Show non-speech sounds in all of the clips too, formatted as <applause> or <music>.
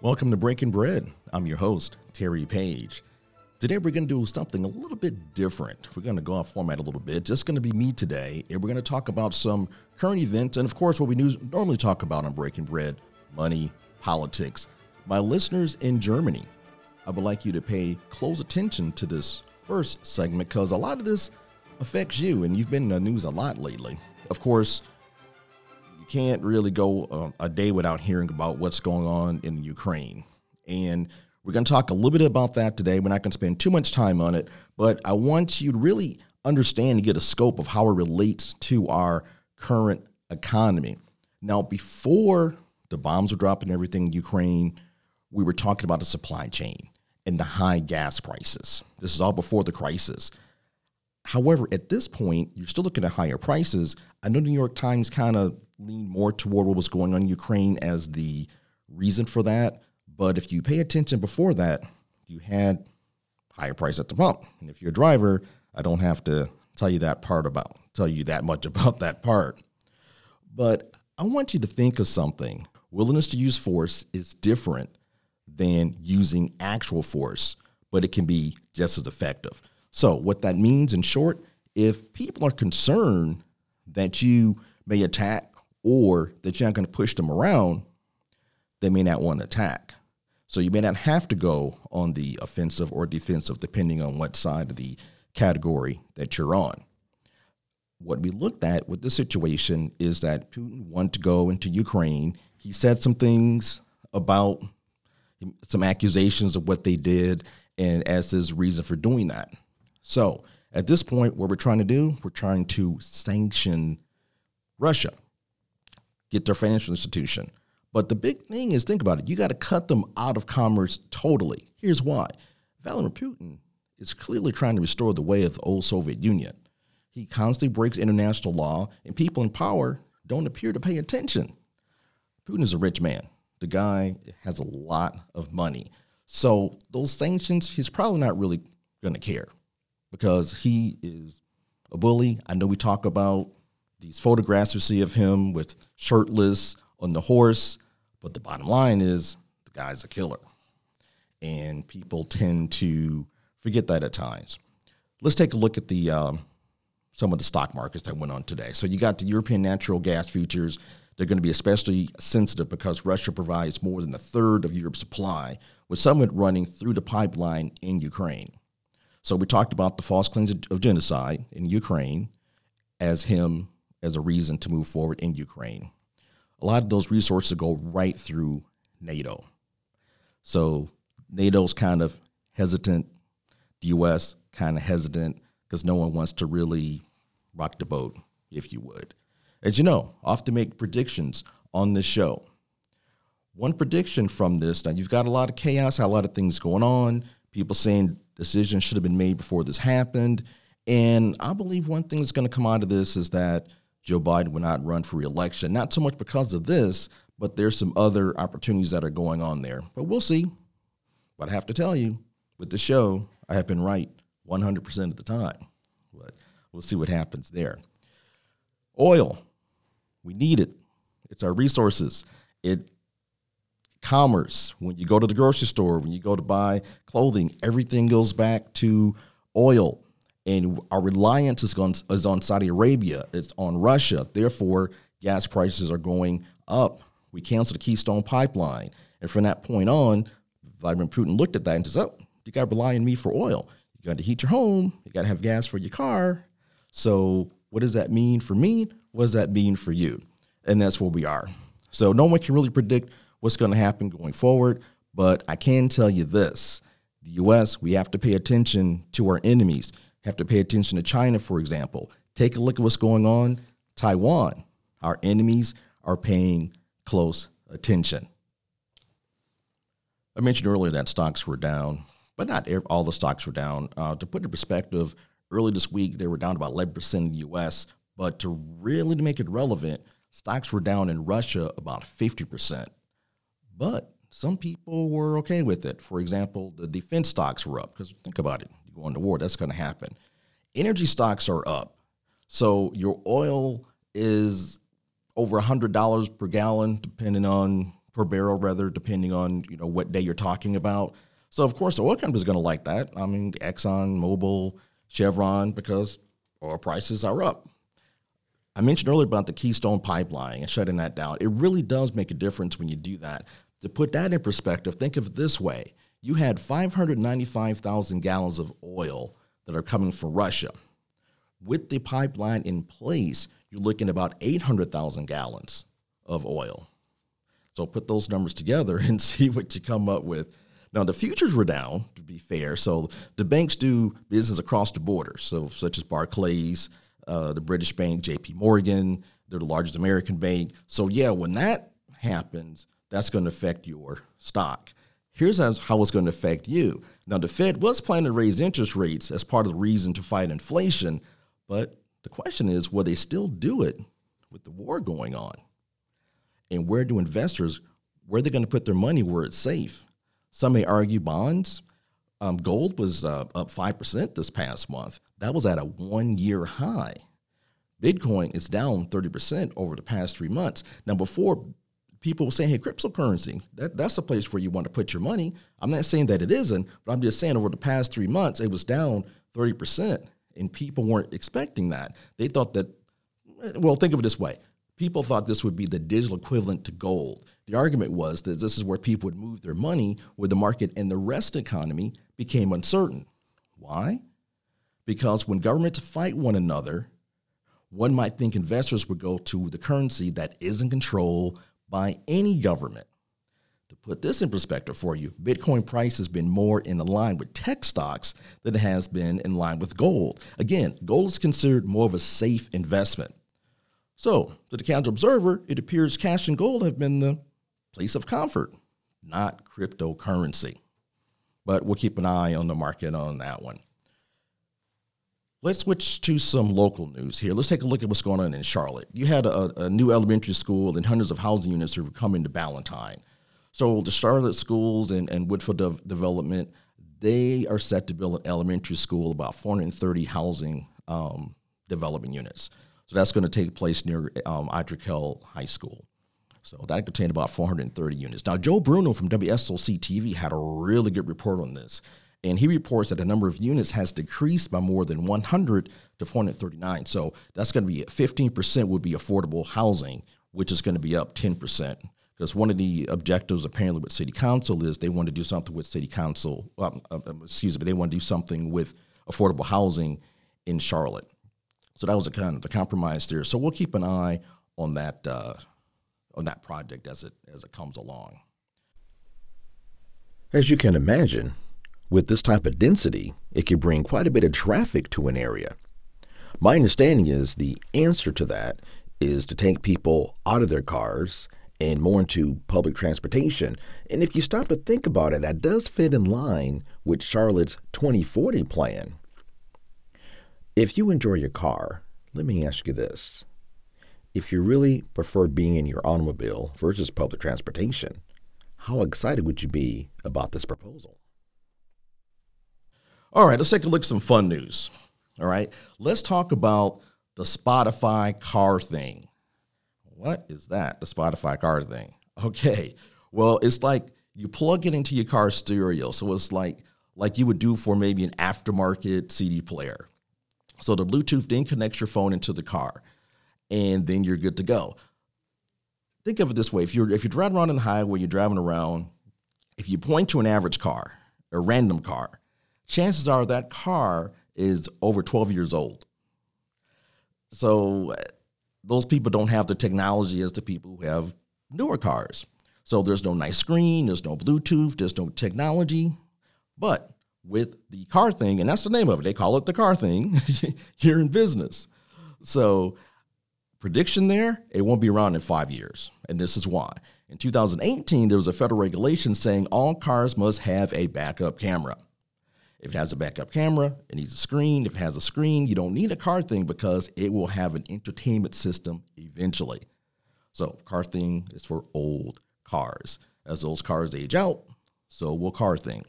Welcome to Breaking Bread. I'm your host, Terry Page. Today we're going to do something a little bit different. We're going to go off format a little bit. Just going to be me today, and we're going to talk about some current events and, of course, what we normally talk about on Breaking Bread money, politics. My listeners in Germany, I would like you to pay close attention to this first segment because a lot of this affects you, and you've been in the news a lot lately. Of course, can't really go uh, a day without hearing about what's going on in Ukraine. And we're going to talk a little bit about that today. We're not going to spend too much time on it, but I want you to really understand and get a scope of how it relates to our current economy. Now, before the bombs were dropping everything in Ukraine, we were talking about the supply chain and the high gas prices. This is all before the crisis. However, at this point, you're still looking at higher prices. I know the New York Times kind of lean more toward what was going on in Ukraine as the reason for that. But if you pay attention before that, you had higher price at the pump. And if you're a driver, I don't have to tell you that part about tell you that much <laughs> about that part. But I want you to think of something. Willingness to use force is different than using actual force, but it can be just as effective. So, what that means in short, if people are concerned that you may attack or that you're not going to push them around, they may not want to attack. So you may not have to go on the offensive or defensive, depending on what side of the category that you're on. What we looked at with the situation is that Putin wanted to go into Ukraine. He said some things about some accusations of what they did and as his reason for doing that. So at this point, what we're trying to do, we're trying to sanction Russia get their financial institution. But the big thing is think about it. You got to cut them out of commerce totally. Here's why Vladimir Putin is clearly trying to restore the way of the old Soviet Union. He constantly breaks international law, and people in power don't appear to pay attention. Putin is a rich man. The guy has a lot of money. So those sanctions, he's probably not really going to care because he is a bully. I know we talk about these photographs you see of him with shirtless on the horse, but the bottom line is the guy's a killer. And people tend to forget that at times. Let's take a look at the um, some of the stock markets that went on today. So you got the European natural gas futures. They're going to be especially sensitive because Russia provides more than a third of Europe's supply, with some of it running through the pipeline in Ukraine. So we talked about the false claims of genocide in Ukraine as him as a reason to move forward in Ukraine. A lot of those resources go right through NATO. So NATO's kind of hesitant, the US kind of hesitant because no one wants to really rock the boat, if you would. As you know, I often make predictions on this show. One prediction from this now, you've got a lot of chaos, a lot of things going on, people saying decisions should have been made before this happened. And I believe one thing that's going to come out of this is that Joe Biden would not run for reelection. Not so much because of this, but there's some other opportunities that are going on there. But we'll see. But I have to tell you, with the show, I have been right 100% of the time. But we'll see what happens there. Oil, we need it. It's our resources. It commerce. When you go to the grocery store, when you go to buy clothing, everything goes back to oil and our reliance is on, is on Saudi Arabia, it's on Russia. Therefore, gas prices are going up. We canceled the Keystone pipeline. And from that point on, Vladimir Putin looked at that and says, Oh, you got to rely on me for oil. You got to heat your home. You got to have gas for your car. So, what does that mean for me? What does that mean for you? And that's where we are. So, no one can really predict what's going to happen going forward. But I can tell you this the US, we have to pay attention to our enemies have to pay attention to China, for example. Take a look at what's going on. Taiwan, our enemies are paying close attention. I mentioned earlier that stocks were down, but not all the stocks were down. Uh, to put it in perspective, early this week they were down about 11% in the US, but to really make it relevant, stocks were down in Russia about 50%. But some people were okay with it. For example, the defense stocks were up because think about it going to war. That's going to happen. Energy stocks are up. So your oil is over $100 per gallon, depending on per barrel, rather, depending on you know what day you're talking about. So of course, the oil company is going to like that. I mean, Exxon, Mobil, Chevron, because oil prices are up. I mentioned earlier about the Keystone Pipeline and shutting that down. It really does make a difference when you do that. To put that in perspective, think of it this way: you had 595,000 gallons of oil that are coming from Russia. With the pipeline in place, you're looking at about 800,000 gallons of oil. So put those numbers together <laughs> and see what you come up with. Now the futures were down, to be fair. So the banks do business across the border. So such as Barclays, uh, the British bank, J.P. Morgan, they're the largest American bank. So yeah, when that happens, that's going to affect your stock. Here's how it's going to affect you. Now, the Fed was planning to raise interest rates as part of the reason to fight inflation, but the question is will they still do it with the war going on? And where do investors, where are they going to put their money where it's safe? Some may argue bonds. Um, gold was uh, up 5% this past month. That was at a one year high. Bitcoin is down 30% over the past three months. Now, before people saying, hey, cryptocurrency, that, that's the place where you want to put your money. I'm not saying that it isn't, but I'm just saying over the past three months, it was down 30%. And people weren't expecting that. They thought that, eh, well, think of it this way people thought this would be the digital equivalent to gold. The argument was that this is where people would move their money where the market and the rest of the economy became uncertain. Why? Because when governments fight one another, one might think investors would go to the currency that isn't controlled by any government. To put this in perspective for you, Bitcoin price has been more in line with tech stocks than it has been in line with gold. Again, gold is considered more of a safe investment. So, to the casual observer, it appears cash and gold have been the place of comfort, not cryptocurrency. But we'll keep an eye on the market on that one. Let's switch to some local news here. Let's take a look at what's going on in Charlotte. You had a, a new elementary school and hundreds of housing units are coming to Ballantyne. So the Charlotte schools and, and Woodfield de- Development, they are set to build an elementary school, about 430 housing um, development units. So that's going to take place near um, Hill High School. So that contained about 430 units. Now, Joe Bruno from WSOC TV had a really good report on this. And he reports that the number of units has decreased by more than 100 to 439. So that's going to be 15% would be affordable housing, which is going to be up 10%. Because one of the objectives apparently with city council is they want to do something with city council, um, uh, excuse me, they want to do something with affordable housing in Charlotte. So that was a kind of the compromise there. So we'll keep an eye on that uh, on that project as it as it comes along. As you can imagine, with this type of density, it could bring quite a bit of traffic to an area. My understanding is the answer to that is to take people out of their cars and more into public transportation. And if you stop to think about it, that does fit in line with Charlotte's 2040 plan. If you enjoy your car, let me ask you this. If you really prefer being in your automobile versus public transportation, how excited would you be about this proposal? All right, let's take a look at some fun news. All right, let's talk about the Spotify car thing. What is that? The Spotify car thing. Okay, well, it's like you plug it into your car stereo, so it's like like you would do for maybe an aftermarket CD player. So the Bluetooth then connects your phone into the car, and then you're good to go. Think of it this way: if you're if you're driving around on the highway, you're driving around. If you point to an average car, a random car, chances are that car is over 12 years old. So those people don't have the technology as the people who have newer cars. So there's no nice screen, there's no Bluetooth, there's no technology. But with the car thing, and that's the name of it, they call it the car thing, <laughs> you're in business. So prediction there, it won't be around in five years. And this is why. In 2018, there was a federal regulation saying all cars must have a backup camera. If it has a backup camera, it needs a screen. If it has a screen, you don't need a car thing because it will have an entertainment system eventually. So, car thing is for old cars. As those cars age out, so will car thing.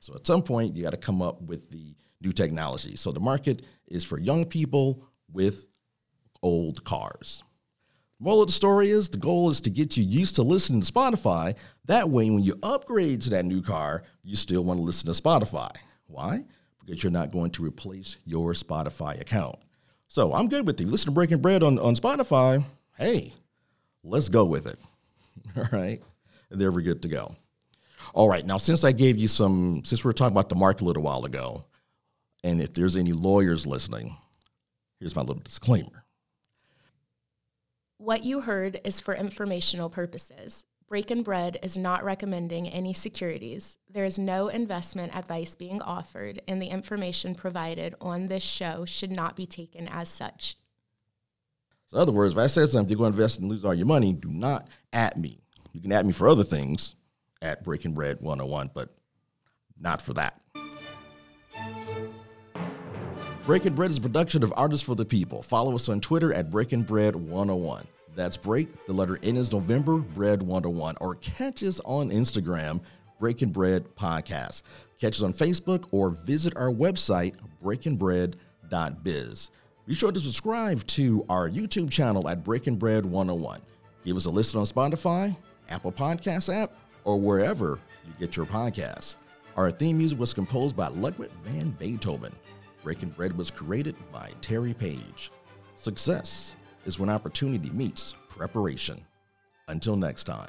So, at some point, you got to come up with the new technology. So, the market is for young people with old cars. Moral of the story is the goal is to get you used to listening to Spotify. That way, when you upgrade to that new car, you still want to listen to Spotify. Why? Because you're not going to replace your Spotify account. So I'm good with you. Listen to Breaking Bread on, on Spotify. Hey, let's go with it. <laughs> All right. And there we're good to go. All right. Now, since I gave you some, since we were talking about the market a little while ago, and if there's any lawyers listening, here's my little disclaimer. What you heard is for informational purposes. Breaking Bread is not recommending any securities. There is no investment advice being offered, and the information provided on this show should not be taken as such. So in other words, if I said something, you're going to invest and lose all your money, do not at me. You can at me for other things at Breaking Bread 101, but not for that. Breaking Bread is a production of Artists for the People. Follow us on Twitter at Breaking Bread 101. That's break, the letter N is November, bread 101. Or catch us on Instagram, Breaking Bread Podcast. Catch us on Facebook or visit our website, breakingbread.biz. Be sure to subscribe to our YouTube channel at Breaking Bread 101. Give us a listen on Spotify, Apple Podcast app, or wherever you get your podcasts. Our theme music was composed by Ludwig van Beethoven. Breaking Bread was created by Terry Page. Success is when opportunity meets preparation. Until next time.